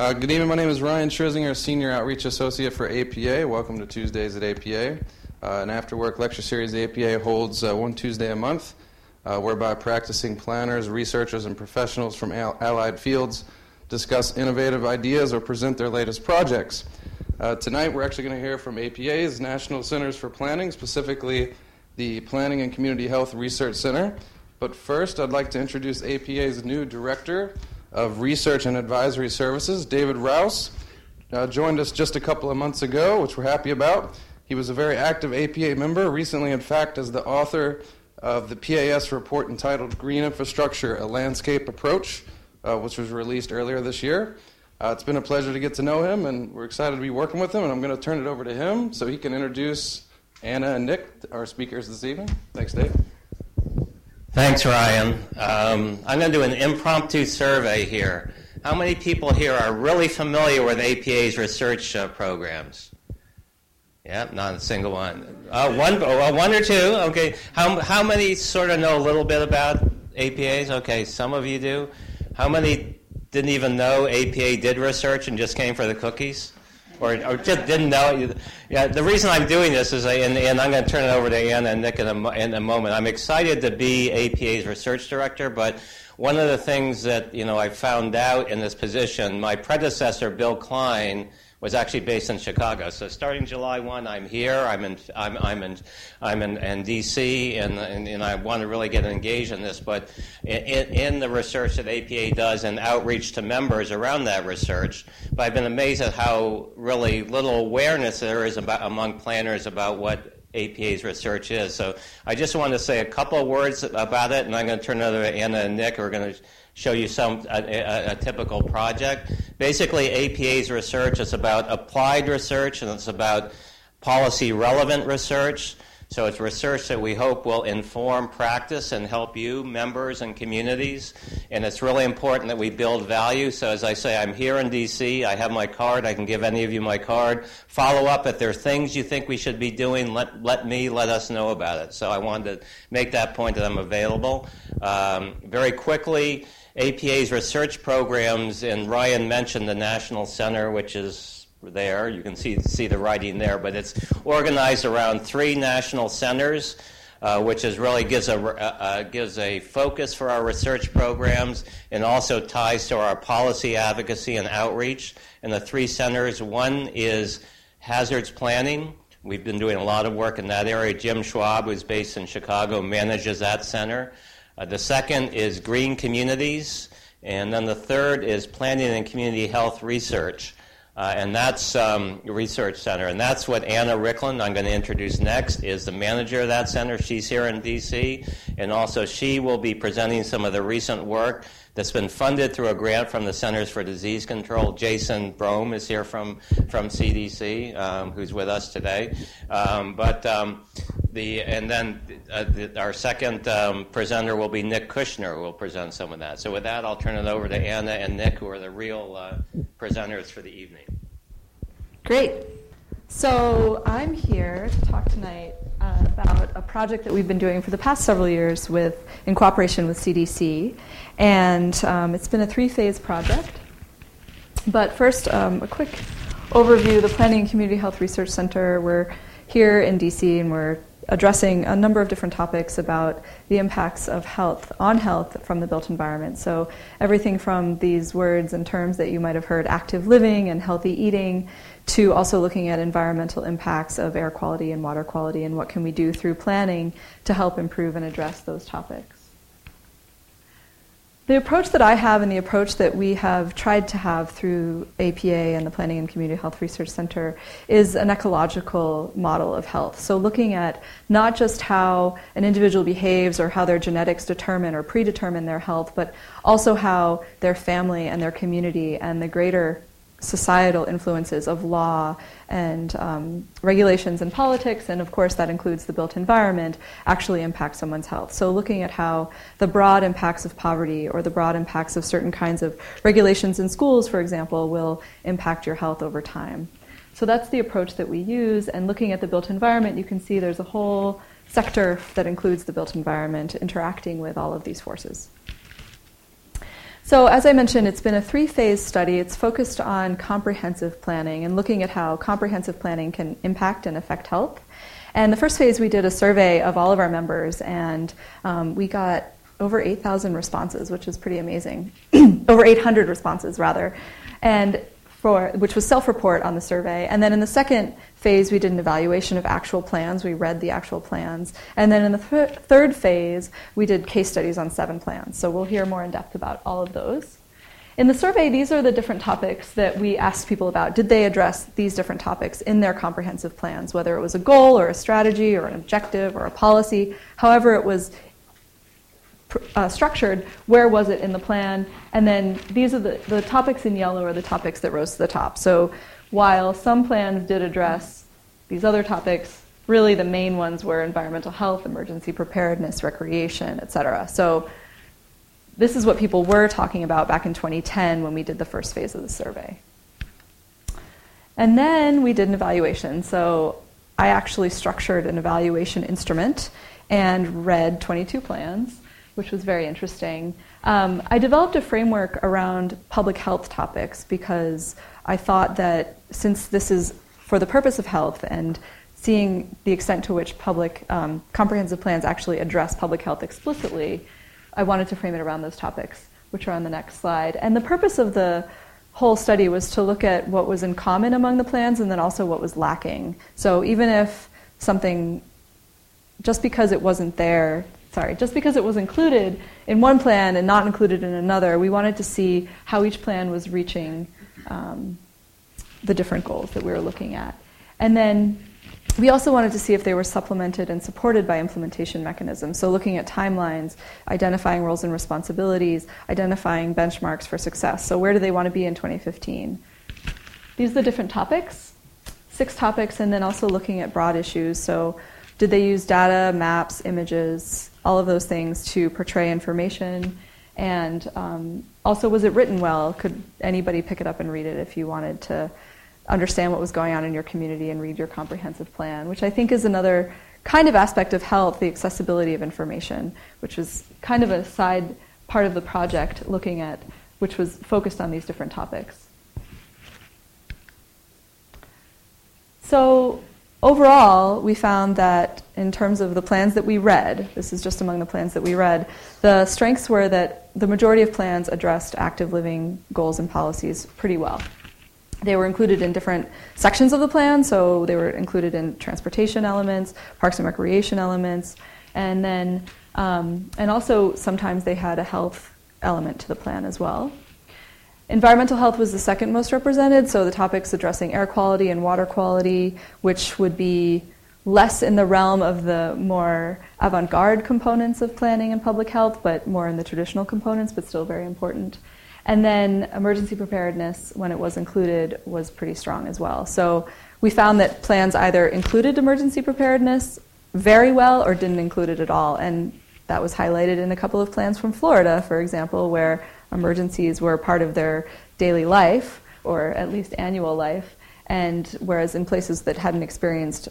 Uh, good evening. My name is Ryan Scherzinger, Senior Outreach Associate for APA. Welcome to Tuesdays at APA. Uh, an after work lecture series the APA holds uh, one Tuesday a month, uh, whereby practicing planners, researchers, and professionals from al- allied fields discuss innovative ideas or present their latest projects. Uh, tonight, we're actually going to hear from APA's National Centers for Planning, specifically the Planning and Community Health Research Center. But first, I'd like to introduce APA's new Director of Research and Advisory Services, David Rouse. Uh, joined us just a couple of months ago, which we're happy about. He was a very active APA member, recently, in fact, as the author of the PAS report entitled Green Infrastructure A Landscape Approach, uh, which was released earlier this year. Uh, it's been a pleasure to get to know him, and we're excited to be working with him. And I'm going to turn it over to him so he can introduce Anna and Nick, our speakers this evening. Thanks, Dave. Thanks, Ryan. Um, I'm going to do an impromptu survey here. How many people here are really familiar with APA's research uh, programs? Yep, not a single one. Uh, one, uh, one or two. Okay. How, how many sort of know a little bit about APAs? Okay, some of you do. How many didn't even know APA did research and just came for the cookies? Or, or just didn't know. Yeah, the reason I'm doing this is, I, and, and, I'm going to turn it over to Anna and Nick in a, in a moment. I'm excited to be APA's research director, but one of the things that you know I found out in this position, my predecessor Bill Klein was actually based in Chicago. So starting July 1, I'm here. I'm in, I'm, I'm in, I'm in, in D.C. And, and, and, I want to really get engaged in this. But in, in, the research that APA does and outreach to members around that research, but I've been amazed at how really little awareness there is about, among planners about what APA's research is. So I just want to say a couple of words about it, and I'm going to turn it over to Anna and Nick, who are going to show you some a, a, a, typical project. Basically, APA's research is about applied research and it's about policy relevant research. So it's research that we hope will inform practice and help you, members and communities. And it's really important that we build value. So as I say, I'm here in DC. I have my card. I can give any of you my card. Follow up if there are things you think we should be doing. Let let me let us know about it. So I wanted to make that point that I'm available. Um, very quickly. APA's research programs, and Ryan mentioned the National Center, which is there. You can see, see the writing there, but it's organized around three national centers. Uh, which is really gives a uh, uh, gives a focus for our research programs and also ties to our policy advocacy and outreach. And the three centers, one is hazards planning. We've been doing a lot of work in that area. Jim Schwab, who's based in Chicago, manages that center. Uh, the second is green communities. And then the third is planning and community health research. Uh, and that's um, research center. And that's what Anna Ricklin, I'm going to introduce next, is the manager of that center. She's here in D.C. And also she will be presenting some of the recent work that's been funded through a grant from the Centers for Disease Control. Jason Brome is here from, from CDC, um, who's with us today. Um, but um, the, and then uh, the, our second um, presenter will be Nick Kushner, who will present some of that. So with that, I'll turn it over to Anna and Nick, who are the real uh, presenters for the evening. Great. So I'm here to talk tonight uh, about a project that we've been doing for the past several years with, in cooperation with CDC. And um, it's been a three phase project. But first, um, a quick overview the Planning and Community Health Research Center. We're here in DC and we're addressing a number of different topics about the impacts of health on health from the built environment. So, everything from these words and terms that you might have heard active living and healthy eating to also looking at environmental impacts of air quality and water quality and what can we do through planning to help improve and address those topics. The approach that I have and the approach that we have tried to have through APA and the Planning and Community Health Research Center is an ecological model of health. So, looking at not just how an individual behaves or how their genetics determine or predetermine their health, but also how their family and their community and the greater societal influences of law and um, regulations and politics, and of course that includes the built environment, actually impact someone's health. So, looking at how the broad impacts of poverty or the broad impacts of certain kinds of regulations in schools, for example, will impact your health over time. So, that's the approach that we use. And looking at the built environment, you can see there's a whole sector that includes the built environment interacting with all of these forces. So, as I mentioned, it's been a three phase study. It's focused on comprehensive planning and looking at how comprehensive planning can impact and affect health. And the first phase, we did a survey of all of our members, and um, we got over 8,000 responses, which is pretty amazing. over 800 responses, rather. And for, which was self report on the survey. And then in the second phase, we did an evaluation of actual plans. We read the actual plans. And then in the th- third phase, we did case studies on seven plans. So we'll hear more in depth about all of those. In the survey, these are the different topics that we asked people about. Did they address these different topics in their comprehensive plans, whether it was a goal or a strategy or an objective or a policy, however it was uh, structured, where was it in the plan? And then these are the, the topics in yellow are the topics that rose to the top. So while some plans did address these other topics, really the main ones were environmental health, emergency preparedness, recreation, et cetera. So this is what people were talking about back in 2010 when we did the first phase of the survey. And then we did an evaluation. So I actually structured an evaluation instrument and read 22 plans which was very interesting. Um, I developed a framework around public health topics because I thought that since this is for the purpose of health and seeing the extent to which public um, comprehensive plans actually address public health explicitly, I wanted to frame it around those topics, which are on the next slide. And the purpose of the whole study was to look at what was in common among the plans and then also what was lacking. So even if something, just because it wasn't there, sorry, just because it was included in one plan and not included in another, we wanted to see how each plan was reaching um, the different goals that we were looking at. And then we also wanted to see if they were supplemented and supported by implementation mechanisms. So, looking at timelines, identifying roles and responsibilities, identifying benchmarks for success. So, where do they want to be in 2015? These are the different topics, six topics, and then also looking at broad issues. So, did they use data, maps, images, all of those things to portray information. And um, also, was it written well? Could anybody pick it up and read it if you wanted to understand what was going on in your community and read your comprehensive plan? Which I think is another kind of aspect of health, the accessibility of information, which was kind of a side part of the project looking at, which was focused on these different topics. So, overall, we found that in terms of the plans that we read, this is just among the plans that we read, the strengths were that the majority of plans addressed active living goals and policies pretty well. They were included in different sections of the plan, so they were included in transportation elements, parks and recreation elements, and then um, and also sometimes they had a health element to the plan as well. Environmental health was the second most represented, so the topics addressing air quality and water quality, which would be less in the realm of the more avant garde components of planning and public health, but more in the traditional components, but still very important. And then emergency preparedness, when it was included, was pretty strong as well. So we found that plans either included emergency preparedness very well or didn't include it at all. And that was highlighted in a couple of plans from Florida, for example, where emergencies were part of their daily life, or at least annual life, and whereas in places that hadn't experienced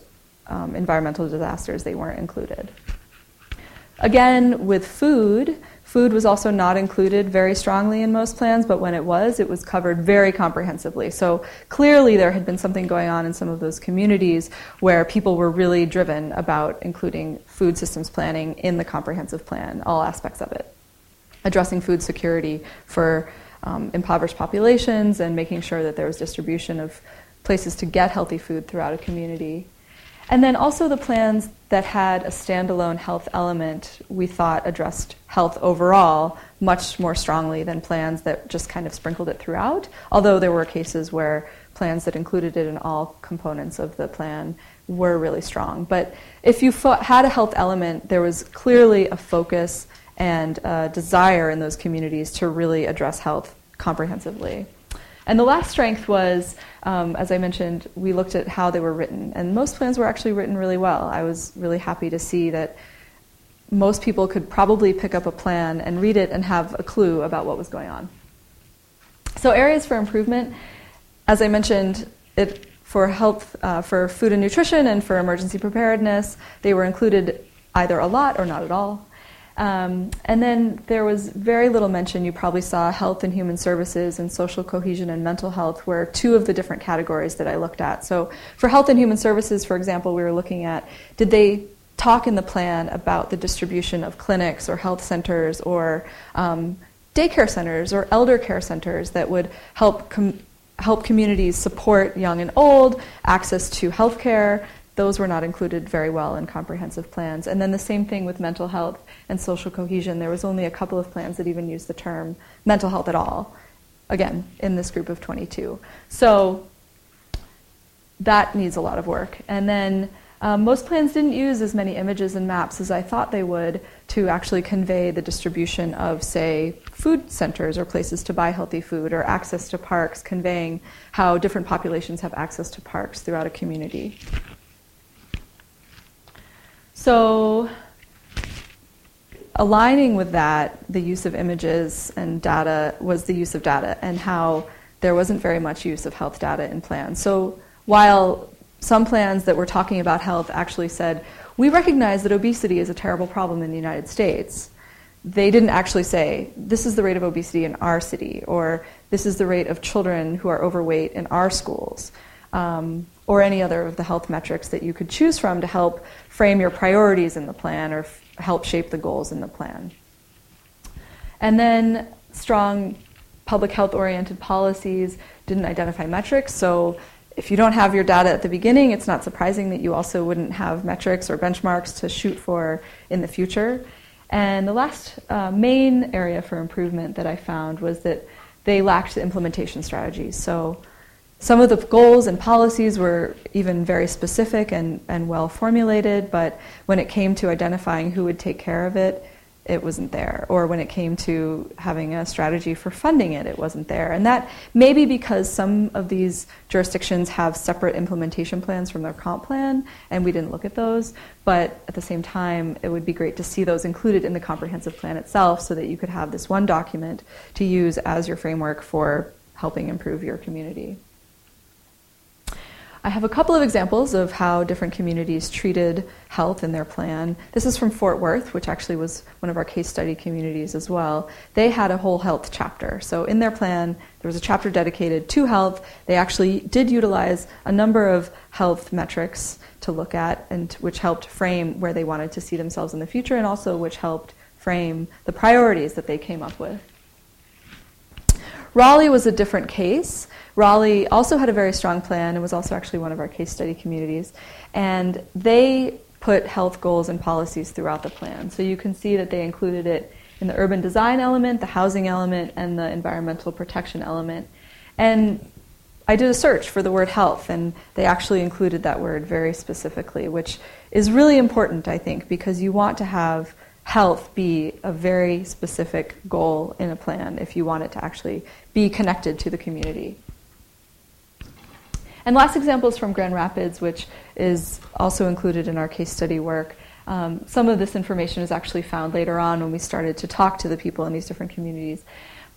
um, environmental disasters, they weren't included. Again, with food, food was also not included very strongly in most plans, but when it was, it was covered very comprehensively. So clearly, there had been something going on in some of those communities where people were really driven about including food systems planning in the comprehensive plan, all aspects of it addressing food security for um, impoverished populations and making sure that there was distribution of places to get healthy food throughout a community. And then also the plans that had a standalone health element, we thought addressed health overall much more strongly than plans that just kind of sprinkled it throughout, although there were cases where plans that included it in all components of the plan were really strong. But if you had a health element, there was clearly a focus and uh, desire in those communities to really address health comprehensively. And the last strength was, um, as I mentioned, we looked at how they were written. And most plans were actually written really well. I was really happy to see that most people could probably pick up a plan and read it and have a clue about what was going on. So, areas for improvement, as I mentioned, it, for health, uh, for food and nutrition, and for emergency preparedness, they were included either a lot or not at all. Um, and then there was very little mention. You probably saw health and human services and social cohesion and mental health were two of the different categories that I looked at. So for health and human services, for example, we were looking at did they talk in the plan about the distribution of clinics or health centers or um, daycare centers or elder care centers that would help com- help communities support young and old, access to health care. Those were not included very well in comprehensive plans. And then the same thing with mental health and social cohesion. There was only a couple of plans that even used the term mental health at all, again, in this group of 22. So that needs a lot of work. And then um, most plans didn't use as many images and maps as I thought they would to actually convey the distribution of, say, food centers or places to buy healthy food or access to parks, conveying how different populations have access to parks throughout a community. So, aligning with that, the use of images and data was the use of data and how there wasn't very much use of health data in plans. So, while some plans that were talking about health actually said, we recognize that obesity is a terrible problem in the United States. They didn't actually say, this is the rate of obesity in our city, or this is the rate of children who are overweight in our schools, um, or any other of the health metrics that you could choose from to help frame your priorities in the plan or f- help shape the goals in the plan. And then strong public health oriented policies didn't identify metrics, so if you don't have your data at the beginning, it's not surprising that you also wouldn't have metrics or benchmarks to shoot for in the future. And the last uh, main area for improvement that I found was that they lacked the implementation strategies. So some of the goals and policies were even very specific and, and well formulated, but when it came to identifying who would take care of it, it wasn't there. Or when it came to having a strategy for funding it, it wasn't there. And that may be because some of these jurisdictions have separate implementation plans from their comp plan, and we didn't look at those. But at the same time, it would be great to see those included in the comprehensive plan itself so that you could have this one document to use as your framework for helping improve your community. I have a couple of examples of how different communities treated health in their plan. This is from Fort Worth, which actually was one of our case study communities as well. They had a whole health chapter. So in their plan, there was a chapter dedicated to health. They actually did utilize a number of health metrics to look at, and which helped frame where they wanted to see themselves in the future, and also which helped frame the priorities that they came up with. Raleigh was a different case. Raleigh also had a very strong plan and was also actually one of our case study communities. And they put health goals and policies throughout the plan. So you can see that they included it in the urban design element, the housing element, and the environmental protection element. And I did a search for the word health, and they actually included that word very specifically, which is really important, I think, because you want to have health be a very specific goal in a plan if you want it to actually be connected to the community. And last example is from Grand Rapids, which is also included in our case study work. Um, some of this information is actually found later on when we started to talk to the people in these different communities.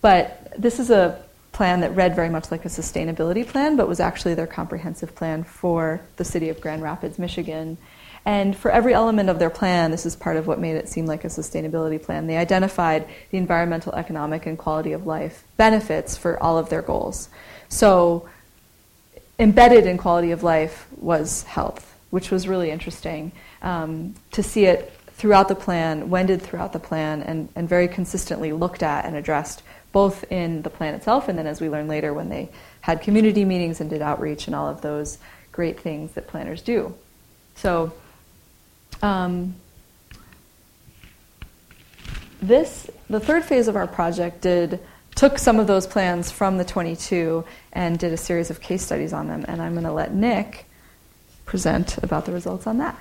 But this is a plan that read very much like a sustainability plan, but was actually their comprehensive plan for the city of Grand Rapids, Michigan. And for every element of their plan, this is part of what made it seem like a sustainability plan. They identified the environmental, economic, and quality of life benefits for all of their goals. So, embedded in quality of life was health, which was really interesting um, to see it throughout the plan, wended throughout the plan, and, and very consistently looked at and addressed both in the plan itself and then as we learned later when they had community meetings and did outreach and all of those great things that planners do. So um, this, the third phase of our project did took some of those plans from the 22 and did a series of case studies on them. And I'm going to let Nick present about the results on that.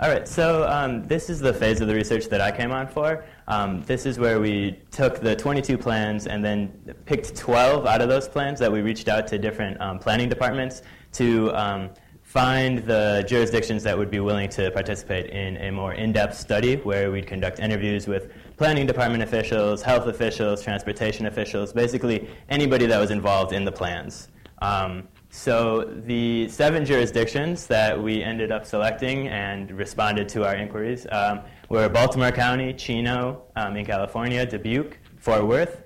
All right, so um, this is the phase of the research that I came on for. Um, this is where we took the 22 plans and then picked 12 out of those plans that we reached out to different um, planning departments to um, find the jurisdictions that would be willing to participate in a more in-depth study where we'd conduct interviews with planning department officials, health officials, transportation officials, basically anybody that was involved in the plans. Um, so the seven jurisdictions that we ended up selecting and responded to our inquiries um, were Baltimore County, Chino um, in California, Dubuque, Fort Worth,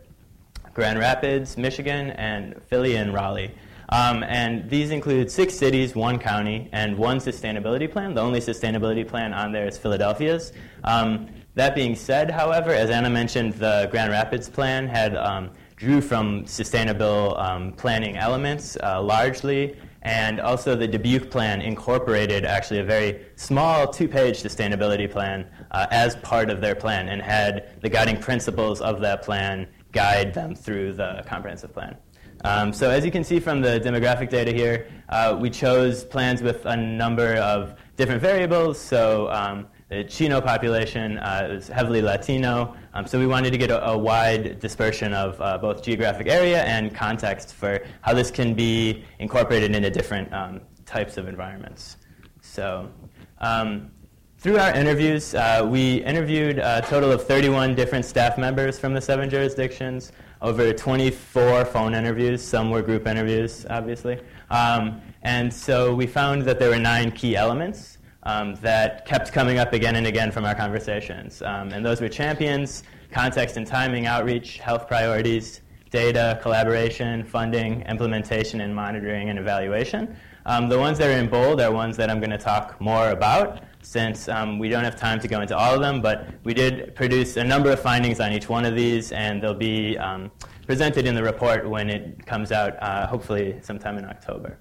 Grand Rapids, Michigan, and Philly and Raleigh. Um, and these include six cities, one county, and one sustainability plan. The only sustainability plan on there is Philadelphia's. Um, that being said, however, as Anna mentioned, the Grand Rapids plan had um, drew from sustainable um, planning elements uh, largely, and also the Dubuque plan incorporated actually a very small two-page sustainability plan uh, as part of their plan and had the guiding principles of that plan guide them through the comprehensive plan. Um, so as you can see from the demographic data here, uh, we chose plans with a number of different variables. So um, the Chino population uh, is heavily Latino, um, so we wanted to get a, a wide dispersion of uh, both geographic area and context for how this can be incorporated into different um, types of environments. So um, through our interviews, uh, we interviewed a total of 31 different staff members from the seven jurisdictions, over 24 phone interviews. Some were group interviews, obviously. Um, and so we found that there were nine key elements um, that kept coming up again and again from our conversations. Um, and those were champions, context and timing, outreach, health priorities, data, collaboration, funding, implementation, and monitoring and evaluation. Um, the ones that are in bold are ones that I'm going to talk more about since um, we don't have time to go into all of them, but we did produce a number of findings on each one of these, and they'll be um, presented in the report when it comes out, uh, hopefully sometime in October,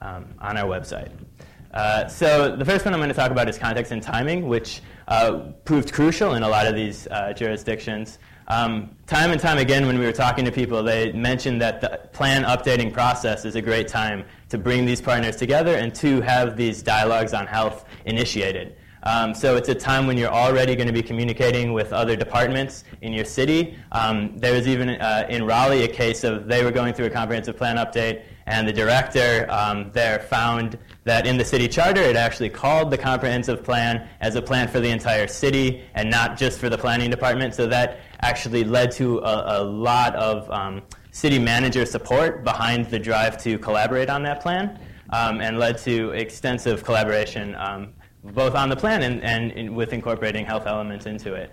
um, on our website. Uh, so the first one I'm going to talk about is context and timing, which uh, proved crucial in a lot of these uh, jurisdictions. Um, time and time again, when we were talking to people, they mentioned that the plan updating process is a great time to bring these partners together and to have these dialogues on health initiated. Um, so it's a time when you're already going to be communicating with other departments in your city. Um, there was even uh, in Raleigh a case of they were going through a comprehensive plan update, and the director um, there found that in the city charter it actually called the comprehensive plan as a plan for the entire city and not just for the planning department. So that actually led to a, a lot of um, city manager support behind the drive to collaborate on that plan um, and led to extensive collaboration um, both on the plan and, and in, with incorporating health elements into it.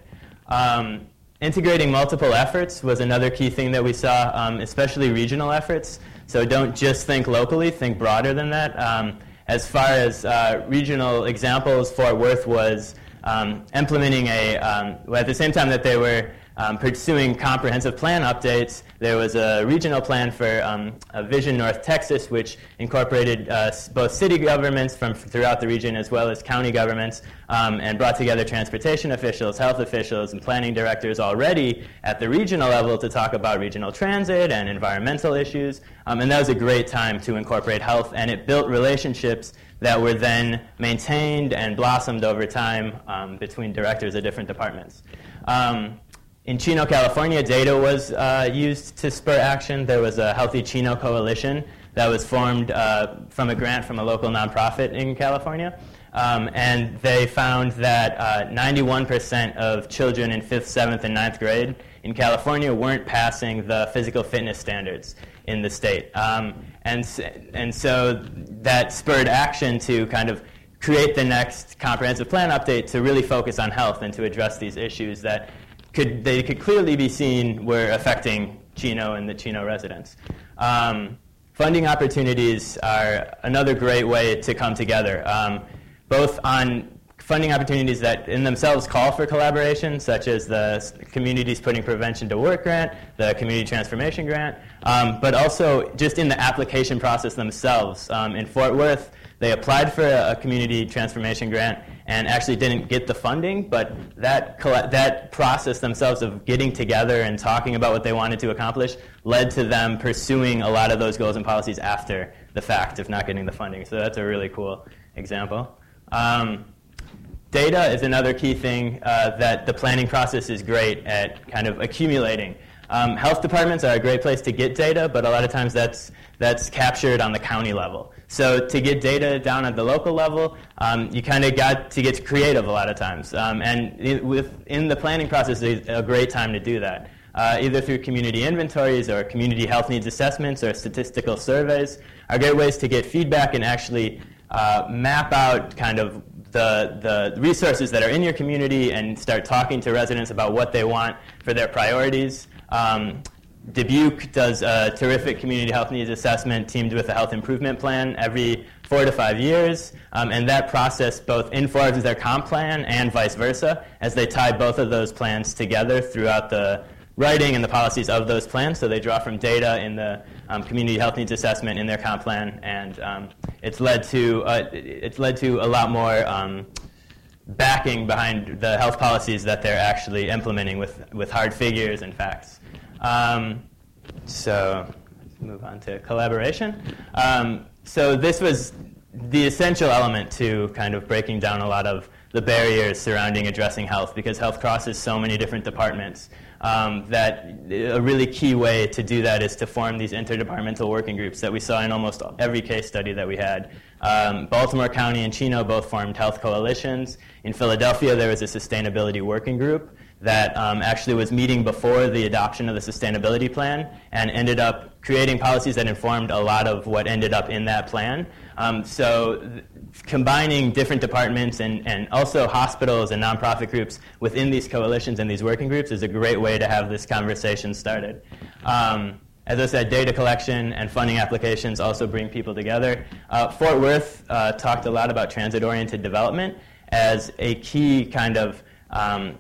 Um, integrating multiple efforts was another key thing that we saw, um, especially regional efforts. So don't just think locally, think broader than that. Um, as far as uh, regional examples, Fort Worth was um, implementing a, well, at the same time that they were pursuing comprehensive plan updates. There was a regional plan for um, Vision North Texas, which incorporated uh, both city governments from throughout the region as well as county governments um, and brought together transportation officials, health officials, and planning directors already at the regional level to talk about regional transit and environmental issues. Um, and that was a great time to incorporate health, and it built relationships that were then maintained and blossomed over time um, between directors of different departments. Um, in Chino, California, data was uh, used to spur action. There was a Healthy Chino Coalition that was formed uh, from a grant from a local nonprofit in California. Um, and they found that uh, 91% of children in 5th, 7th, and ninth grade in California weren't passing the physical fitness standards in the state. Um, and, and so that spurred action to kind of create the next comprehensive plan update to really focus on health and to address these issues that could, they could clearly be seen were affecting Chino and the Chino residents. Um, funding opportunities are another great way to come together, um, both on funding opportunities that in themselves call for collaboration, such as the Communities Putting Prevention to Work grant, the Community Transformation grant, um, but also just in the application process themselves. Um, in Fort Worth, they applied for a, community transformation grant and actually didn't get the funding, but that, that process themselves of getting together and talking about what they wanted to accomplish led to them pursuing a lot of those goals and policies after the fact of not getting the funding. So that's a really cool example. Um, data is another key thing uh, that the planning process is great at kind of accumulating. Um, health departments are a great place to get data, but a lot of times that's, that's captured on the county level. So to get data down at the local level, um, you kind of got to get creative a lot of times. Um, and in the planning process, is a great time to do that. uh, either through community inventories or community health needs assessments or statistical surveys, are great ways to get feedback and actually uh, map out kind of the, the resources that are in your community and start talking to residents about what they want for their priorities. Um, Dubuque does a terrific community health needs assessment teamed with a health improvement plan every four to five years. Um, and that process both informs their comp plan and vice versa as they tie both of those plans together throughout the writing and the policies of those plans. So they draw from data in the um, community health needs assessment in their comp plan. And um, it's, led to, uh, it's led to a lot more um, backing behind the health policies that they're actually implementing with, with hard figures and facts. Um, so let's move on to collaboration. Um, so this was the essential element to kind of breaking down a lot of the barriers surrounding addressing health because health crosses so many different departments um, that a really key way to do that is to form these interdepartmental working groups that we saw in almost every case study that we had. Um, Baltimore County and Chino both formed health coalitions. In Philadelphia, there was a sustainability working group that um, actually was meeting before the adoption of the sustainability plan and ended up creating policies that informed a lot of what ended up in that plan. Um, so, th- combining different departments and, and also hospitals and nonprofit groups within these coalitions and these working groups is a great way to have this conversation started. Um, as I said, data collection and funding applications also bring people together. Uh, Fort Worth uh, talked a lot about transit oriented development as a key kind of um,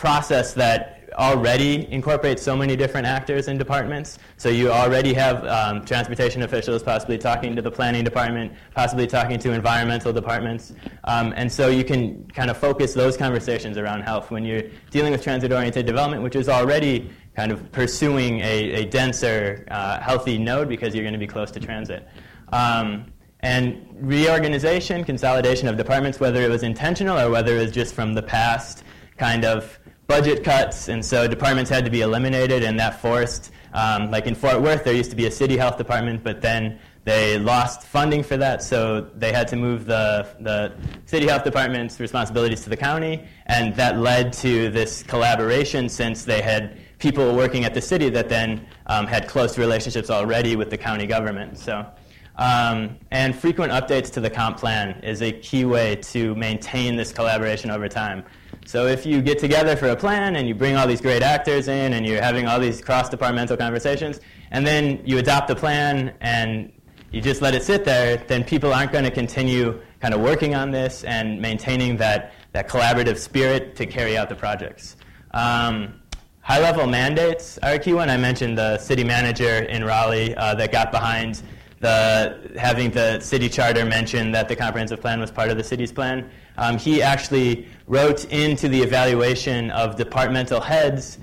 process that already incorporates so many different actors and departments. So you already have um, transportation officials possibly talking to the planning department, possibly talking to environmental departments. Um, and so you can kind of focus those conversations around health when you're dealing with transit-oriented development, which is already kind of pursuing a, a denser, uh, healthy node because you're going to be close to transit. Um, and reorganization, consolidation of departments, whether it was intentional or whether it was just from the past kind of budget cuts, and so departments had to be eliminated, and that forced, um, like in Fort Worth, there used to be a city health department, but then they lost funding for that, so they had to move the, the city health department's responsibilities to the county, and that led to this collaboration since they had people working at the city that then um, had close relationships already with the county government. So, um, and frequent updates to the comp plan is a key way to maintain this collaboration over time. So if you get together for a plan and you bring all these great actors in and you're having all these cross-departmental conversations, and then you adopt a plan and you just let it sit there, then people aren't going to continue kind of working on this and maintaining that, that collaborative spirit to carry out the projects. Um, high-level mandates are a key one. I mentioned the city manager in Raleigh uh, that got behind the, having the city charter mention that the comprehensive plan was part of the city's plan. Um, he actually wrote into the evaluation of departmental heads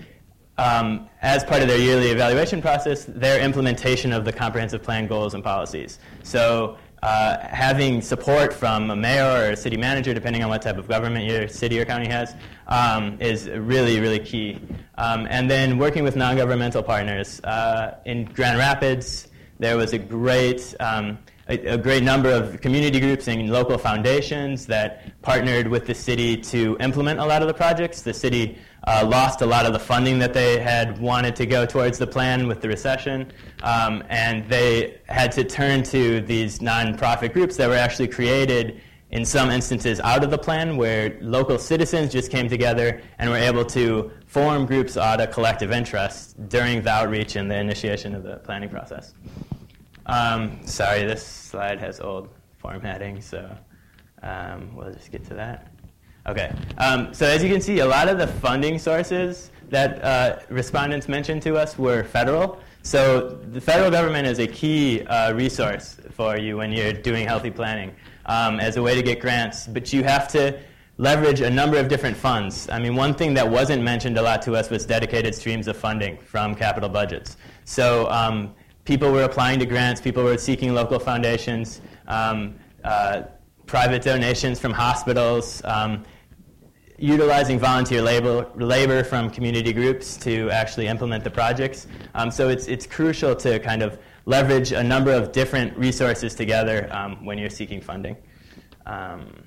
um, as part of their yearly evaluation process their implementation of the comprehensive plan goals and policies. So uh, having support from a mayor or a city manager, depending on what type of government your city or county has, um, is really, really key. Um, and then working with non-governmental partners. Uh, in Grand Rapids, there was a great um, a, a, great number of community groups and local foundations that partnered with the city to implement a lot of the projects. The city uh, lost a lot of the funding that they had wanted to go towards the plan with the recession, um, and they had to turn to these nonprofit groups that were actually created in some instances out of the plan where local citizens just came together and were able to form groups out of collective interest during the outreach and the initiation of the planning process. Um, sorry, this slide has old formatting, so um, we'll just get to that. Okay, um, so as you can see, a lot of the funding sources that uh, respondents mentioned to us were federal. So the federal government is a key uh, resource for you when you're doing healthy planning um, as a way to get grants, but you have to leverage a number of different funds. I mean, one thing that wasn't mentioned a lot to us was dedicated streams of funding from capital budgets. So um, people were applying to grants, people were seeking local foundations, um, uh, private donations from hospitals, um, utilizing volunteer labor, labor from community groups to actually implement the projects. Um, so it's, it's crucial to kind of leverage a number of different resources together um, when you're seeking funding. Um,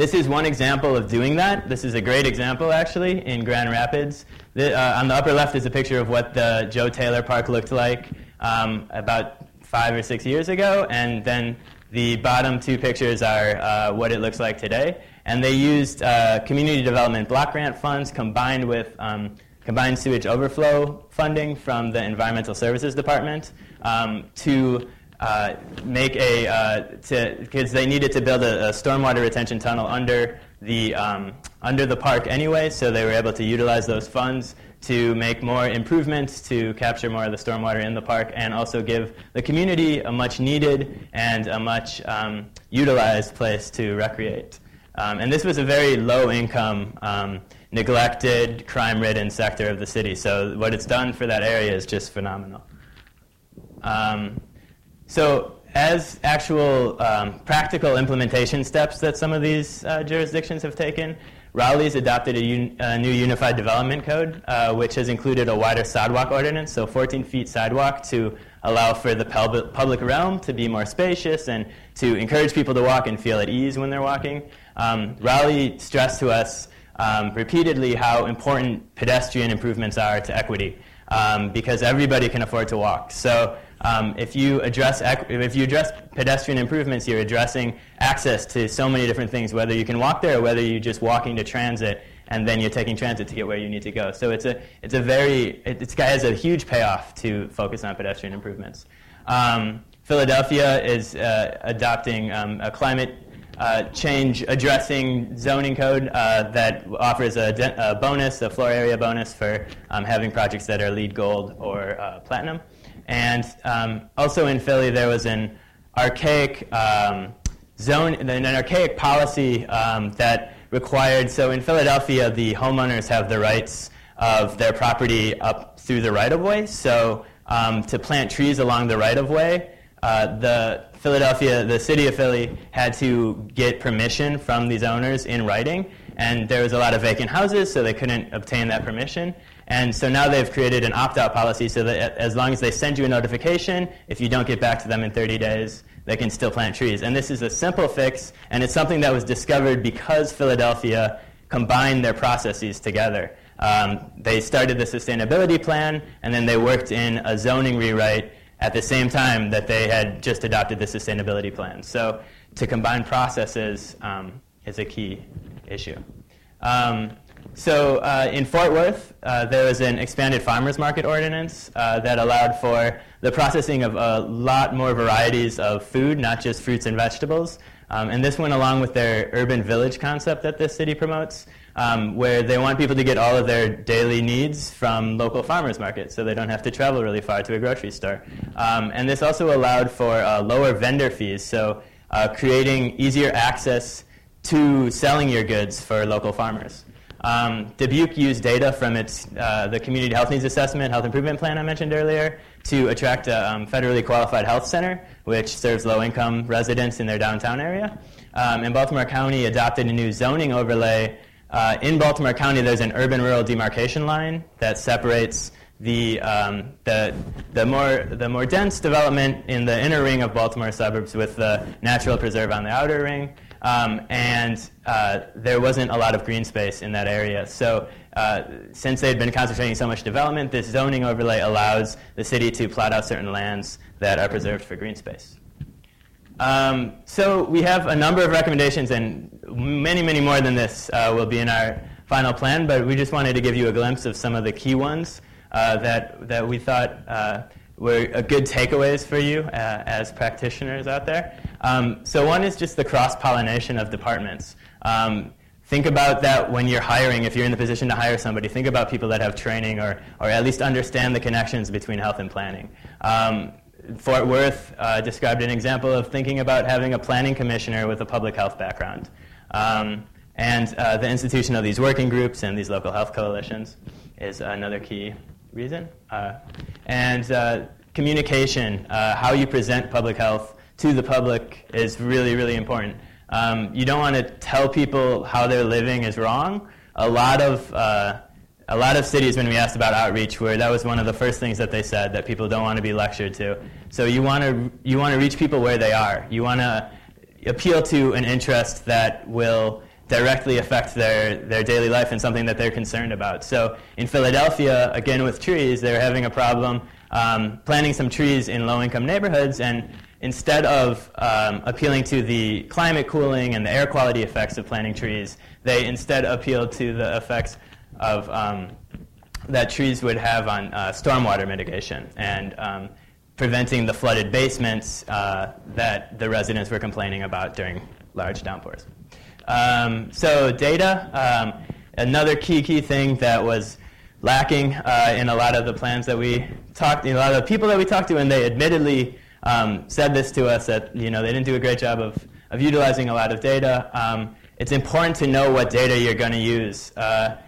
this is one example of doing that. This is a great example, actually, in Grand Rapids. The, uh, on the upper left is a picture of what the Joe Taylor Park looked like um, about five or six years ago, and then the bottom two pictures are uh, what it looks like today. And they used uh, community development block grant funds combined with um, combined sewage overflow funding from the Environmental Services Department um, to uh, make a uh, because they needed to build a, a, stormwater retention tunnel under the um, under the park anyway, so they were able to utilize those funds to make more improvements to capture more of the stormwater in the park and also give the community a much needed and a much um, utilized place to recreate. Um, and this was a very low income, um, neglected, crime ridden sector of the city. So, what it's done for that area is just phenomenal. Um, so, as actual um, practical implementation steps that some of these uh, jurisdictions have taken, Raleigh's adopted a, un- a new unified development code, uh, which has included a wider sidewalk ordinance, so 14 feet sidewalk to allow for the pub- public realm to be more spacious and to encourage people to walk and feel at ease when they're walking. Um, Raleigh stressed to us um, repeatedly how important pedestrian improvements are to equity um, because everybody can afford to walk. So um, if you address if you address pedestrian improvements, you're addressing access to so many different things. Whether you can walk there, or whether you're just walking to transit, and then you're taking transit to get where you need to go. So it's a it's a very it, it's has a huge payoff to focus on pedestrian improvements. Um, Philadelphia is uh, adopting um, a climate uh, change addressing zoning code uh, that offers a, de- a, bonus, a floor area bonus for um, having projects that are LEED gold or uh, platinum. And um, also in Philly, there was an archaic um, zone, an archaic policy um, that required. So in Philadelphia, the homeowners have the rights of their property up through the right of way. So um, to plant trees along the right of way, uh, the Philadelphia, the city of Philly, had to get permission from these owners in writing, and there was a lot of vacant houses, so they couldn't obtain that permission. And so now they've created an opt out policy so that as long as they send you a notification, if you don't get back to them in 30 days, they can still plant trees. And this is a simple fix, and it's something that was discovered because Philadelphia combined their processes together. Um, they started the sustainability plan, and then they worked in a zoning rewrite at the same time that they had just adopted the sustainability plan. So to combine processes um, is a key issue. Um, so uh, in Fort Worth, uh, there was an expanded farmers market ordinance uh, that allowed for the processing of a lot more varieties of food, not just fruits and vegetables. Um, and this went along with their urban village concept that this city promotes, um, where they want people to get all of their daily needs from local farmers markets, so they don't have to travel really far to a grocery store. Um, and this also allowed for uh, lower vendor fees, so uh, creating easier access to selling your goods for local farmers. Um, Dubuque used data from its uh, the community health needs assessment health improvement plan I mentioned earlier to attract a um, federally qualified health center, which serves low-income residents in their downtown area. Um, and Baltimore County adopted a new zoning overlay. Uh, in Baltimore County, there's an urban-rural demarcation line that separates the, um, the, the, more, the more dense development in the inner ring of Baltimore suburbs with the natural preserve on the outer ring. Um, and uh, there wasn't a lot of green space in that area. So, uh, since they had been concentrating so much development, this zoning overlay allows the city to plot out certain lands that are preserved for green space. Um, so, we have a number of recommendations, and many, many more than this uh, will be in our final plan, but we just wanted to give you a glimpse of some of the key ones uh, that, that we thought uh, were good takeaways for you uh, as practitioners out there. Um, so one is just the cross-pollination of departments. Um, think about that when you're hiring, if you're in the position to hire somebody, think about people that have training or, or at least understand the connections between health and planning. Um, Fort Worth uh, described an example of thinking about having a planning commissioner with a public health background. Um, and uh, the institution of these working groups and these local health coalitions is another key reason. Uh, and uh, communication, uh, how you present public health to the public is really, really important. Um, you don't want to tell people how they're living is wrong. A lot of uh, a lot of cities, when we asked about outreach, where that was one of the first things that they said that people don't want to be lectured to. So you want to you want to reach people where they are. You want to appeal to an interest that will directly affect their, their daily life and something that they're concerned about. So in Philadelphia, again with trees, they're having a problem um, planting some trees in low income neighborhoods. And instead of um, appealing to the climate cooling and the air quality effects of planting trees, they instead appealed to the effects of um, that trees would have on uh, stormwater mitigation and um, preventing the flooded basements uh, that the residents were complaining about during large downpours. Um, so data, um, another key key thing that was lacking uh, in a lot of the plans that we talked, you know, a lot of the people that we talked to, and they admittedly um, said this to us that you know they didn't do a great job of, of utilizing a lot of data. Um, it's important to know what data you're going to use uh,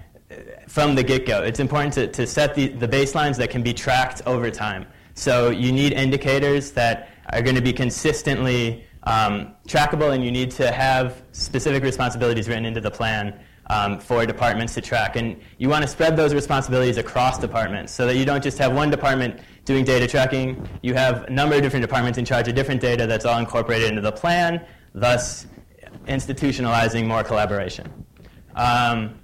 from the get-go. It's important to, to set the, the baselines that can be tracked over time. So you need indicators that are going to be consistently um, trackable, and you need to have specific responsibilities written into the plan um, for departments to track. And you want to spread those responsibilities across departments so that you don't just have one department doing data tracking. You have a number of different departments in charge of different data that's all incorporated into the plan, thus institutionalizing more collaboration. Um,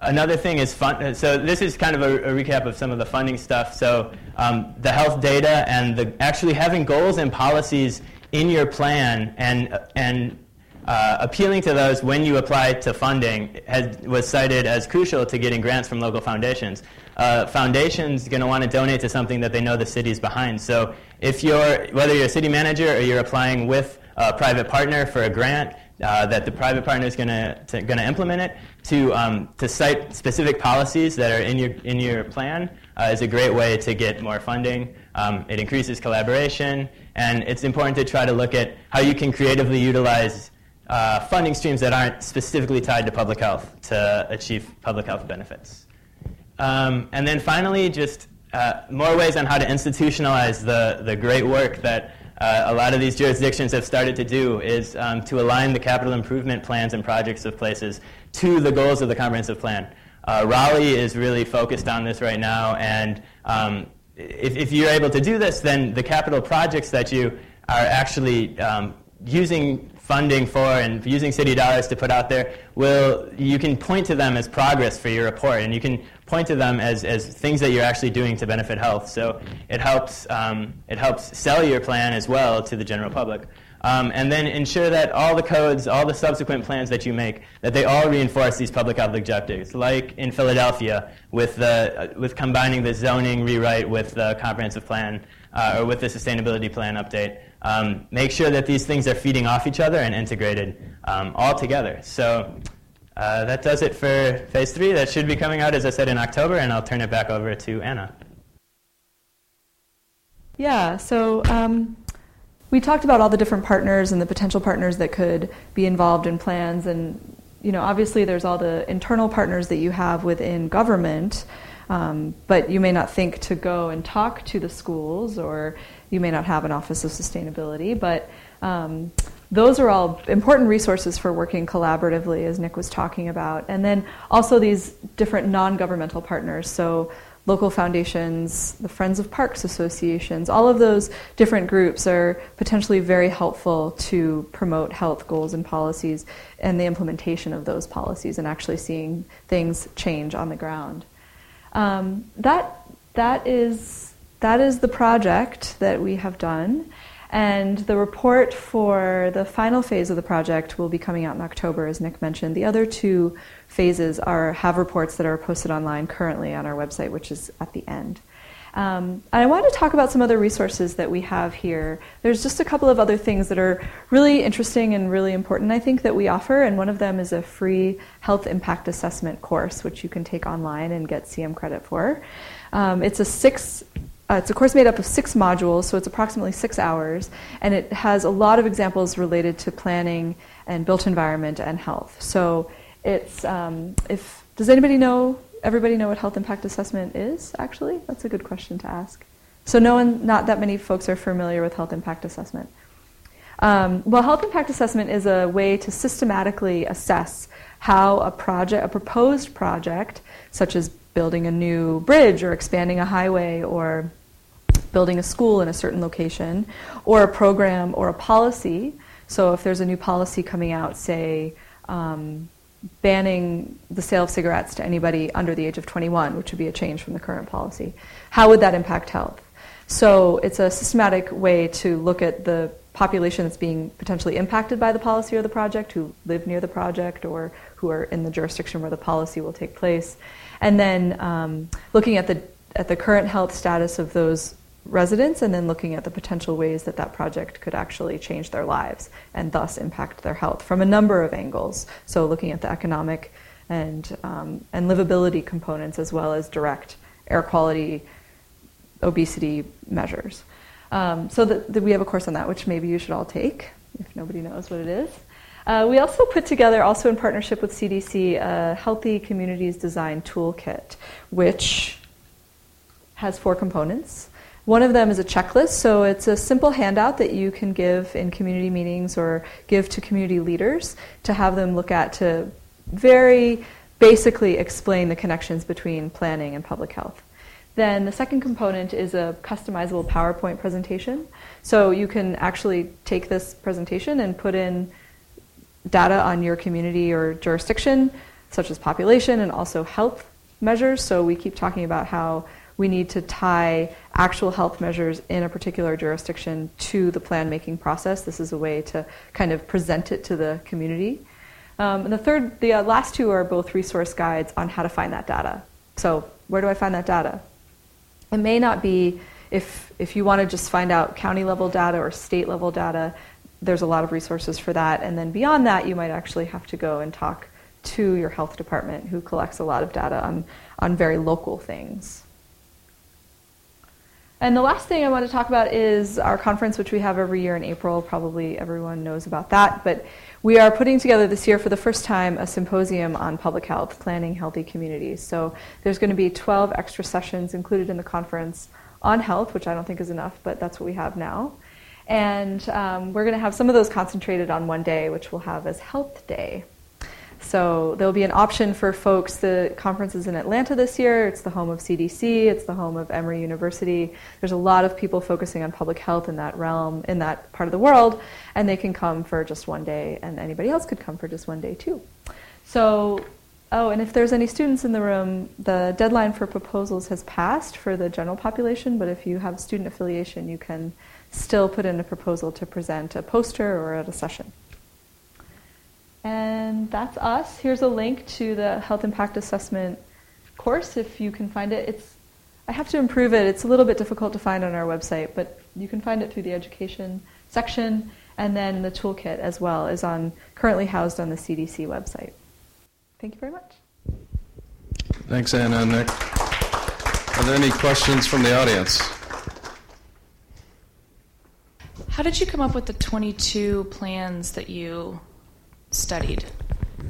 another thing is fun. So this is kind of a, a, recap of some of the funding stuff. So um, the health data and the actually having goals and policies in your plan and and uh, appealing to those when you apply to funding has, was cited as crucial to getting grants from local foundations. Uh, foundations going to want to donate to something that they know the city's behind. So if you're whether you're a city manager or you're applying with a private partner for a grant, uh, that the private partner is going to going to implement it to um, to cite specific policies that are in your in your plan uh, is a great way to get more funding. Um, it increases collaboration, and it's important to try to look at how you can creatively utilize uh, funding streams that aren't specifically tied to public health to achieve public health benefits. Um, and then finally, just uh, more ways on how to institutionalize the, the great work that uh, a lot of these jurisdictions have started to do is um, to align the capital improvement plans and projects of places to the goals of the comprehensive plan. Uh, Raleigh is really focused on this right now, and um, if, if, you're able to do this, then the capital projects that you are actually um, using funding for and using city dollars to put out there will you can point to them as progress for your report and you can point to them as, as things that you're actually doing to benefit health. So it helps um, it helps sell your plan as well to the general public um, and then ensure that all the codes all the subsequent plans that you make that they all reinforce these public health objectives like in philadelphia with the uh, with combining the zoning rewrite with the comprehensive plan uh, or with the sustainability plan update um, make sure that these things are feeding off each other and integrated um, all together. So uh, that does it for phase three. That should be coming out, as I said, in October, and I'll turn it back over to Anna. Yeah, so um, we talked about all the different partners and the potential partners that could be involved in plans. And, you know, obviously there's all the internal partners that you have within government. Um, but you may not think to go and talk to the schools or you may not have an Office of Sustainability, but um, those are all important resources for working collaboratively, as Nick was talking about. And then also these different non governmental partners, so local foundations, the Friends of Parks associations, all of those different groups are potentially very helpful to promote health goals and policies and the implementation of those policies and actually seeing things change on the ground. Um, that, that is that is the project that we have done. And the report for the final phase of the project will be coming out in October, as Nick mentioned. The other two phases are have reports that are posted online currently on our website, which is at the end. Um, and I wanted to talk about some other resources that we have here. There's just a couple of other things that are really interesting and really important, I think, that we offer. And one of them is a free health impact assessment course, which you can take online and get CM credit for. Um, it's a six uh, it's a course made up of six modules, so it's approximately six hours, and it has a lot of examples related to planning and built environment and health. So it's um, if does anybody know? Everybody know what health impact assessment is? Actually, that's a good question to ask. So no one, not that many folks are familiar with health impact assessment. Um, well, health impact assessment is a way to systematically assess how a project, a proposed project, such as building a new bridge or expanding a highway or building a school in a certain location, or a program or a policy. So if there's a new policy coming out, say, um, banning the sale of cigarettes to anybody under the age of 21, which would be a change from the current policy. How would that impact health? So it's a systematic way to look at the population that's being potentially impacted by the policy or the project, who live near the project or who are in the jurisdiction where the policy will take place, and then um, looking at the at the current health status of those residents, and then looking at the potential ways that that project could actually change their lives and thus impact their health from a number of angles. So looking at the economic and um, and livability components as well as direct air quality, obesity measures. Um, so we have a course on that, which maybe you should all take if nobody knows what it is. Uh, we also put together, also in partnership with CDC, a Healthy Communities Design Toolkit, which has four components. One of them is a checklist, so it's a simple handout that you can give in community meetings or give to community leaders to have them look at to very basically explain the connections between planning and public health. Then the second component is a customizable PowerPoint presentation. So you can actually take this presentation and put in data on your community or jurisdiction, such as population and also health measures. So we keep talking about how we need to tie actual health measures in a particular jurisdiction to the plan making process. This is a way to kind of present it to the community. Um, and the third, the uh, last two are both resource guides on how to find that data. So, where do I find that data? It may not be if if you want to just find out county level data or state level data, there's a lot of resources for that. And then beyond that, you might actually have to go and talk to your health department who collects a lot of data on, on very local things. And the last thing I want to talk about is our conference, which we have every year in April. Probably everyone knows about that. But we are putting together this year for the first time a symposium on public health, planning healthy communities. So there's going to be 12 extra sessions included in the conference on health, which I don't think is enough, but that's what we have now. And um, we're going to have some of those concentrated on one day, which we'll have as Health Day. So there'll be an option for folks. The conference is in Atlanta this year. It's the home of CDC. It's the home of Emory University. There's a lot of people focusing on public health in that realm, in that part of the world, and they can come for just one day, and anybody else could come for just one day too. So, oh, and if there's any students in the room, the deadline for proposals has passed for the general population, but if you have student affiliation, you can still put in a proposal to present a poster or at a session. And that's us. Here's a link to the health impact assessment course if you can find it. It's I have to improve it. It's a little bit difficult to find on our website, but you can find it through the education section and then the toolkit as well is on currently housed on the CDC website. Thank you very much. Thanks, Anna and Nick. Are there any questions from the audience? How did you come up with the 22 plans that you studied?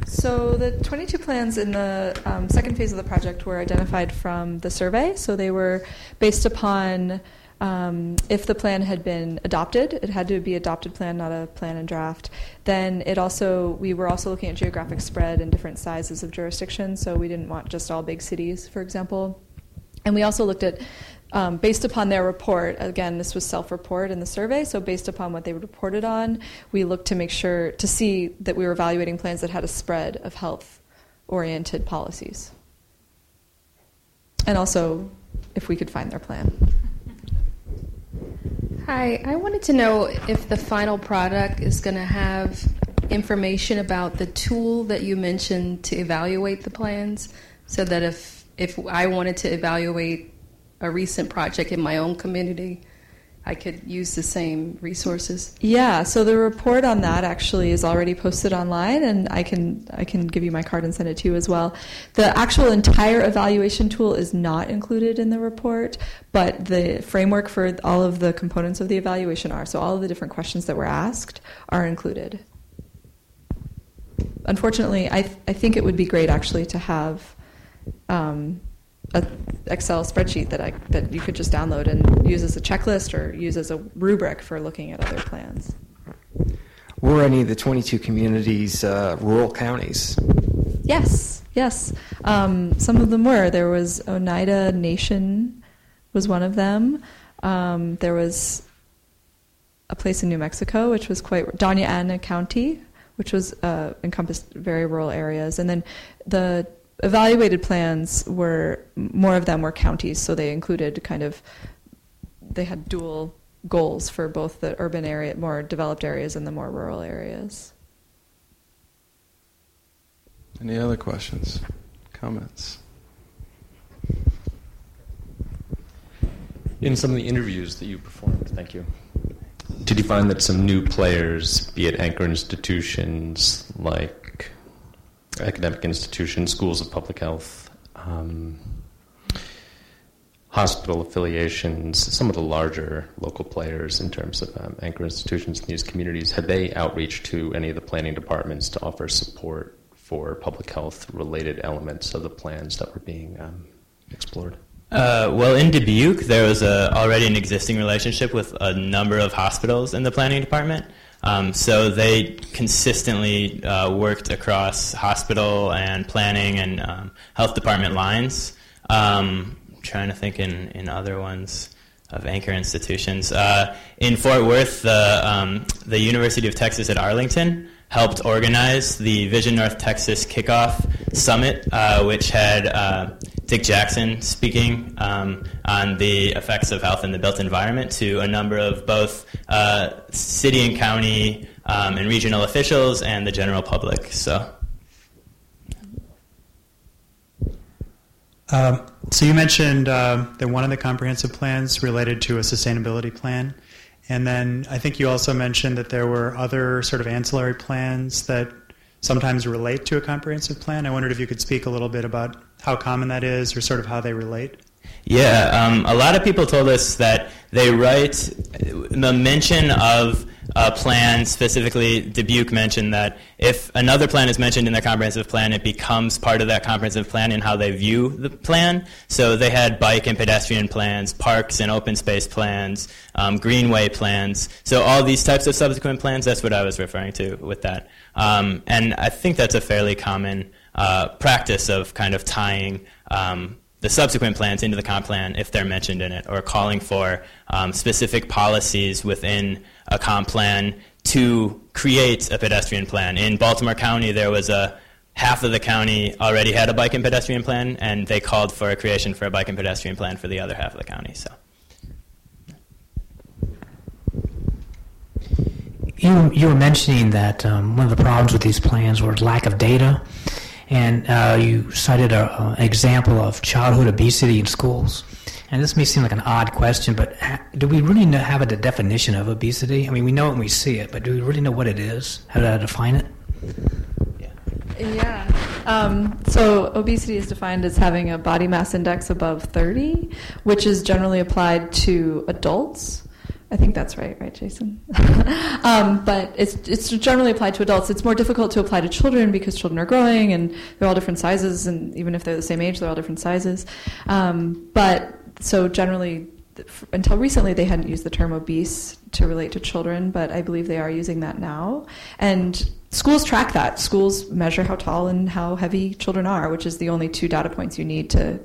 So the 22 plans in the um, second phase of the project were identified from the survey. So they were based upon um, if the plan had been adopted, it had to be adopted plan, not a plan and draft. Then it also we were also looking at geographic spread and different sizes of jurisdictions. So we didn't want just all big cities, for example. And we also looked at um, based upon their report, again, this was self report in the survey, so based upon what they reported on, we looked to make sure to see that we were evaluating plans that had a spread of health oriented policies. And also, if we could find their plan. Hi, I wanted to know if the final product is going to have information about the tool that you mentioned to evaluate the plans, so that if if I wanted to evaluate a recent project in my own community, I could use the same resources. Yeah, so the report on that actually is already posted online, and I can I can give you my card and send it to you as well. The actual entire evaluation tool is not included in the report, but the framework for all of the components of the evaluation are. So all of the different questions that were asked are included. Unfortunately, I th- I think it would be great actually to have. Um, a Excel spreadsheet that I that you could just download and use as a checklist or use as a rubric for looking at other plans. Were any of the 22 communities uh, rural counties? Yes, yes. Um, some of them were. There was Oneida Nation was one of them. Um, there was a place in New Mexico which was quite Doña Ana County which was uh, encompassed very rural areas, and then the evaluated plans were more of them were counties, so they included kind of they had dual goals for both the urban area, more developed areas, and the more rural areas. Any other questions, comments? In some of the interviews that you performed, thank you. Did you find that some new players, be it anchor institutions like academic institutions, schools of public health, um, hospital affiliations, some of the larger local players in terms of um, anchor institutions in these communities, had they outreach to any of the planning departments to offer support for public health related elements of the plans that were being um, explored? Uh, well, in Dubuque, there was a, already an existing relationship with a number of hospitals in the planning department. Um, so they consistently uh, worked across hospital and planning and um, health department lines. Um, trying to think in, in other ones of anchor institutions. Uh, in Fort Worth, the, um, the University of Texas at Arlington helped organize the Vision North Texas Kickoff Summit, uh, which had uh, Dick Jackson speaking um, on the effects of health in the built environment to a number of both uh, city and county um, and regional officials and the general public. So. Um, so you mentioned uh, that one of the comprehensive plans related to a sustainability plan, and then I think you also mentioned that there were other sort of ancillary plans that sometimes relate to a comprehensive plan. I wondered if you could speak a little bit about how common that is, or sort of how they relate. Yeah, um, a lot of people told us that they write the mention of a plan, specifically Dubuque mentioned that if another plan is mentioned in their comprehensive plan, it becomes part of that comprehensive plan in how they view the plan. So they had bike and pedestrian plans, parks and open space plans, um, greenway plans. So all these types of subsequent plans, that's what I was referring to with that. Um, and I think that's a fairly common uh, practice of kind of tying um, the subsequent plans into the comp plan if they're mentioned in it, or calling for um, specific policies within a comp plan to create a pedestrian plan. In Baltimore County, there was a half of the county already had a bike and pedestrian plan, and they called for a creation for a bike and pedestrian plan for the other half of the county. So. You, you were mentioning that um, one of the problems with these plans was lack of data, and uh, you cited an example of childhood obesity in schools. And this may seem like an odd question, but do we really know, have a definition of obesity? I mean, we know it when we see it, but do we really know what it is? How do to define it? Yeah. Um, so obesity is defined as having a body mass index above 30, which is generally applied to adults. I think that's right, right, Jason? um, but it's, it's generally applied to adults. It's more difficult to apply to children because children are growing and they're all different sizes, and even if they're the same age, they're all different sizes. Um, but so generally, until recently, they hadn't used the term obese to relate to children, but I believe they are using that now. And schools track that. Schools measure how tall and how heavy children are, which is the only two data points you need to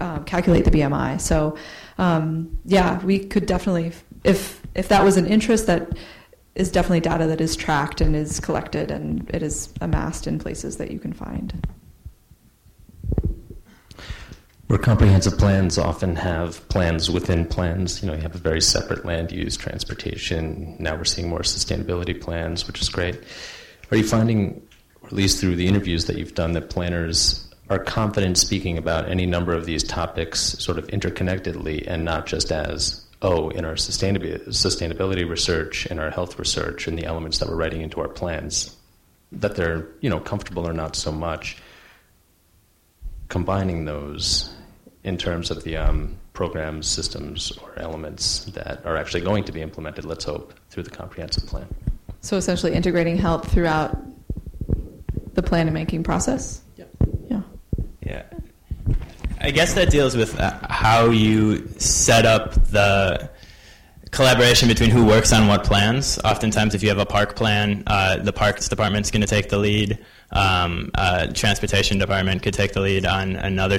um, calculate the BMI. So, um, yeah, we could definitely if if that was an interest that is definitely data that is tracked and is collected and it is amassed in places that you can find. Where comprehensive plans often have plans within plans, you know, you have a very separate land use, transportation. Now we're seeing more sustainability plans, which is great. Are you finding, at least through the interviews that you've done, that planners are confident speaking about any number of these topics sort of interconnectedly and not just as oh, in our sustainability, sustainability research, in our health research, in the elements that we're writing into our plans, that they're you know comfortable or not so much. Combining those in terms of the um, programs, systems, or elements that are actually going to be implemented. Let's hope through the comprehensive plan. So essentially, integrating health throughout the plan and making process. Yeah. Yeah. Yeah. I guess that deals with uh, how you set up the collaboration between who works on what plans. Oftentimes, if you have a park plan, uh, the parks department's going to take the lead. Um, uh, transportation department could take the lead on another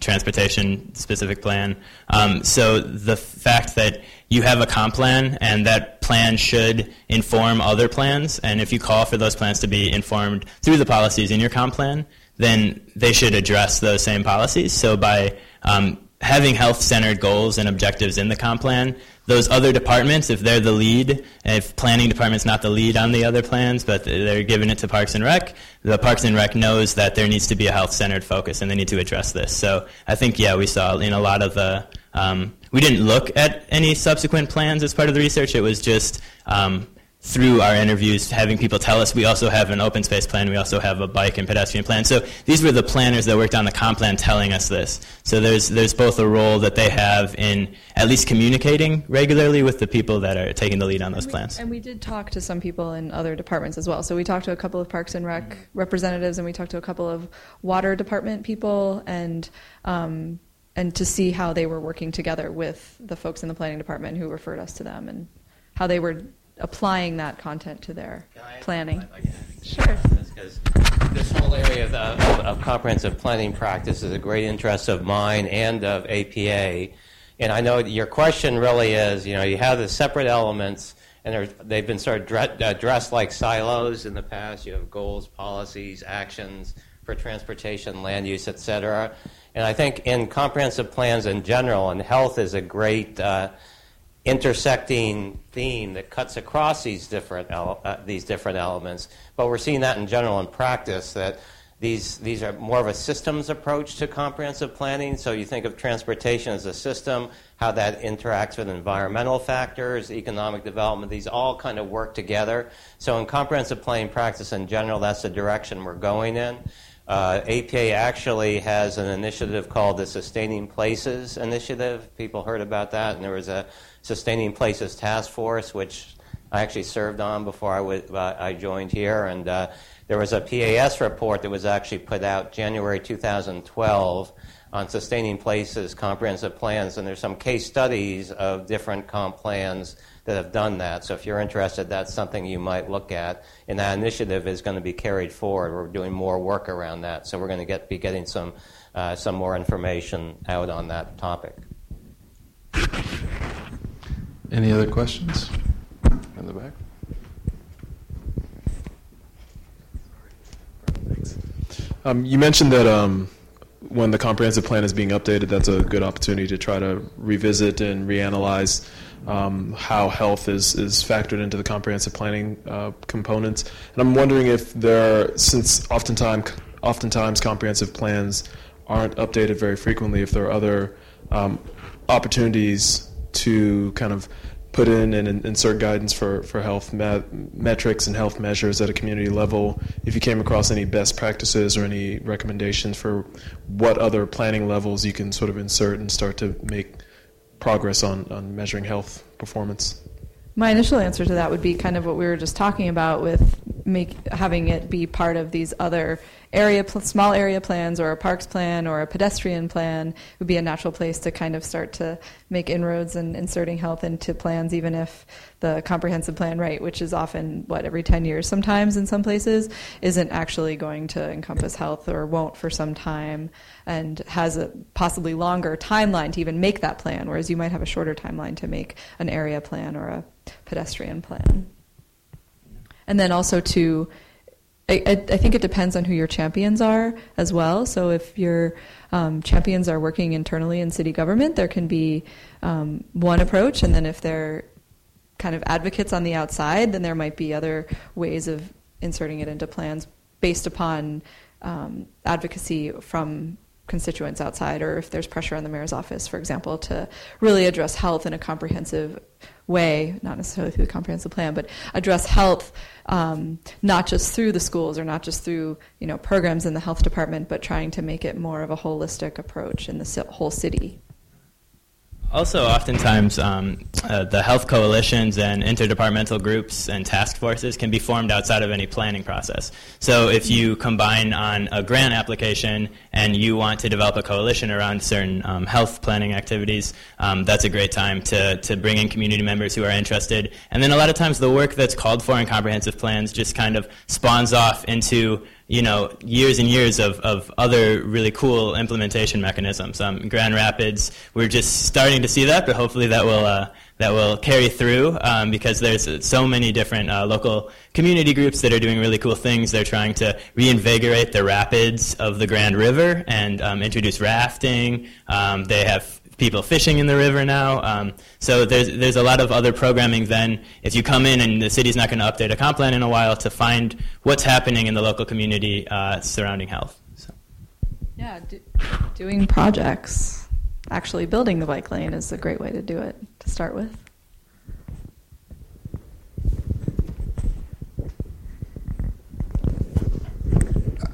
transportation specific plan. Um, so the fact that you have a comp plan and that plan should inform other plans, and if you call for those plans to be informed through the policies in your comp plan, then they should address those same policies. So by um, having health-centered goals and objectives in the comp plan, those other departments, if they're the lead, if planning department's not the lead on the other plans, but they're giving it to Parks and Rec, the Parks and Rec knows that there needs to be a health-centered focus and they need to address this. So I think, yeah, we saw in a lot of the, um, we didn't look at any subsequent plans as part of the research. It was just um, through our interviews, having people tell us we also have an open space plan, we also have a bike and pedestrian plan. So these were the planners that worked on the comp plan telling us this. So there's there's both a role that they have in at least communicating regularly with the people that are taking the lead on those and we, plans. And we did talk to some people in other departments as well. So we talked to a couple of Parks and Rec representatives, and we talked to a couple of Water Department people, and um, and to see how they were working together with the folks in the Planning Department who referred us to them, and how they were applying that content to their planning. Sure. Because this whole area of, of, of, comprehensive planning practice is a great interest of mine and of APA. And I know your question really is, you know, you have the separate elements, and they've been sort of dre- uh, dressed like silos in the past. You have goals, policies, actions for transportation, land use, et cetera. And I think in comprehensive plans in general, and health is a great uh, intersecting theme that cuts across these different ele- uh, these different elements. But we're seeing that in general in practice that these these are more of a systems approach to comprehensive planning. So you think of transportation as a system, how that interacts with environmental factors, economic development. These all kind of work together. So in comprehensive planning practice in general, that's the direction we're going in. Uh, APA actually has an initiative called the Sustaining Places Initiative. People heard about that, and there was a Sustaining Places Task Force, which I actually served on before I, uh, I joined here. And uh, there was a PAS report that was actually put out January 2012 on sustaining places comprehensive plans. And there's some case studies of different comp plans that have done that. So if you're interested, that's something you might look at. And that initiative is going to be carried forward. We're doing more work around that. So we're going to get, be getting some, uh, some more information out on that topic. Any other questions? In the back. Um, you mentioned that um, when the comprehensive plan is being updated, that's a good opportunity to try to revisit and reanalyze um, how health is, is factored into the comprehensive planning uh, components. And I'm wondering if there are, since oftentimes, oftentimes comprehensive plans aren't updated very frequently, if there are other um, opportunities to kind of put in and insert guidance for, for health metrics and health measures at a community level. If you came across any best practices or any recommendations for what other planning levels you can sort of insert and start to make progress on, on measuring health performance. My initial answer to that would be kind of what we were just talking about with make having it be part of these other area small area plans or a parks plan or a pedestrian plan would be a natural place to kind of start to make inroads and inserting health into plans even if the comprehensive plan right which is often what every 10 years sometimes in some places isn't actually going to encompass health or won't for some time and has a possibly longer timeline to even make that plan whereas you might have a shorter timeline to make an area plan or a pedestrian plan. And then also to I, I, think it depends on who your champions are as well. So if your um, champions are working internally in city government, there can be um, one approach, and then if they're kind of advocates on the outside, then there might be other ways of inserting it into plans based upon um, advocacy from constituents outside, or if there's pressure on the mayor's office, for example, to really address health in a comprehensive way, not necessarily through the comprehensive plan, but address health um, not just through the schools or not just through you know programs in the health department, but trying to make it more of a holistic approach in the whole city. Also, oftentimes, um, uh, the health coalitions and interdepartmental groups and task forces can be formed outside of any planning process. So, if you combine on a grant application and you want to develop a coalition around certain um, health planning activities, um, that's a great time to, to bring in community members who are interested. And then, a lot of times, the work that's called for in comprehensive plans just kind of spawns off into you know, years and years of, of other really cool implementation mechanisms. Um, Grand Rapids, we're just starting to see that, but hopefully that will uh, that will carry through um, because there's so many different uh, local community groups that are doing really cool things. They're trying to reinvigorate the rapids of the Grand River and um, introduce rafting. Um, they have people fishing in the river now. Um, so there's there's a lot of other programming. Then if you come in and the city's not going to update a comp plan in a while to find what's happening in the local community uh, surrounding health. So. Yeah, do, doing projects, actually building the bike lane is a great way to do it to start with.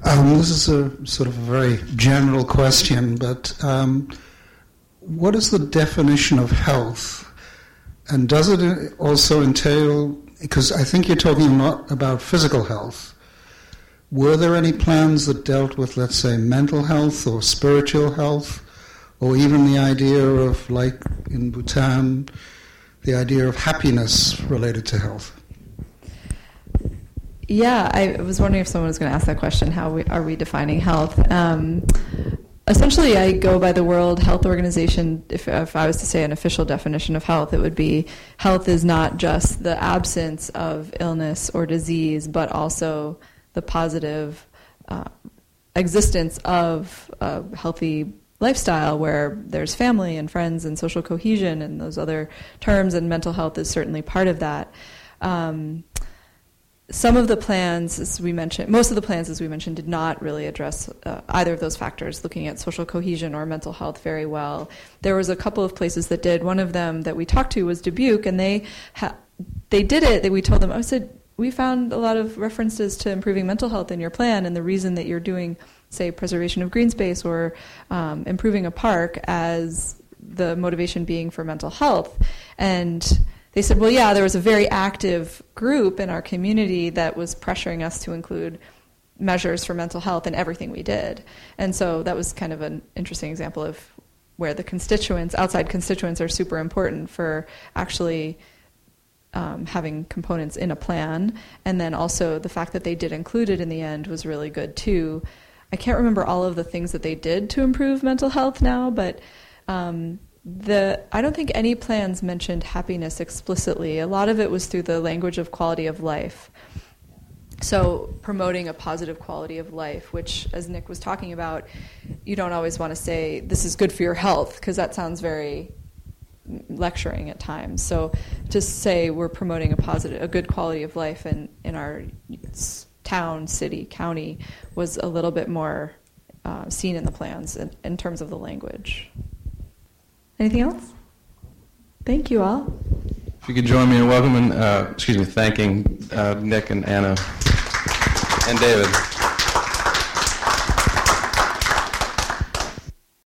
Um, this is a sort of a very general question, but um, what is the definition of health? And does it also entail, because I think you're talking a lot about physical health. Were there any plans that dealt with, let's say, mental health or spiritual health, or even the idea of, like in Bhutan, the idea of happiness related to health? Yeah, I was wondering if someone was going to ask that question. How we, are we defining health? Um, essentially, I go by the World Health Organization. If, if I was to say an official definition of health, it would be health is not just the absence of illness or disease, but also the positive uh, existence of a healthy lifestyle where there's family and friends and social cohesion and those other terms, and mental health is certainly part of that. Um, some of the plans, as we mentioned, most of the plans, as we mentioned, did not really address uh, either of those factors, looking at social cohesion or mental health very well. There was a couple of places that did. One of them that we talked to was Dubuque, and they ha- they did it. That we told them, I said, we found a lot of references to improving mental health in your plan, and the reason that you're doing, say, preservation of green space or um, improving a park as the motivation being for mental health, and they said, well, yeah, there was a very active group in our community that was pressuring us to include measures for mental health in everything we did. And so that was kind of an interesting example of where the constituents, outside constituents, are super important for actually um, having components in a plan. And then also the fact that they did include it in the end was really good too. I can't remember all of the things that they did to improve mental health now, but um, the I don't think any plans mentioned happiness explicitly. A lot of it was through the language of quality of life. So promoting a positive quality of life, which as Nick was talking about, you don't always want to say this is good for your health because that sounds very lecturing at times. So to say we're promoting a positive a good quality of life in in our town, city, county was a little bit more uh, seen in the plans in, in terms of the language. Anything else? Thank you all. If you could join me in welcoming, uh, excuse me, thanking uh, Nick and Anna and David.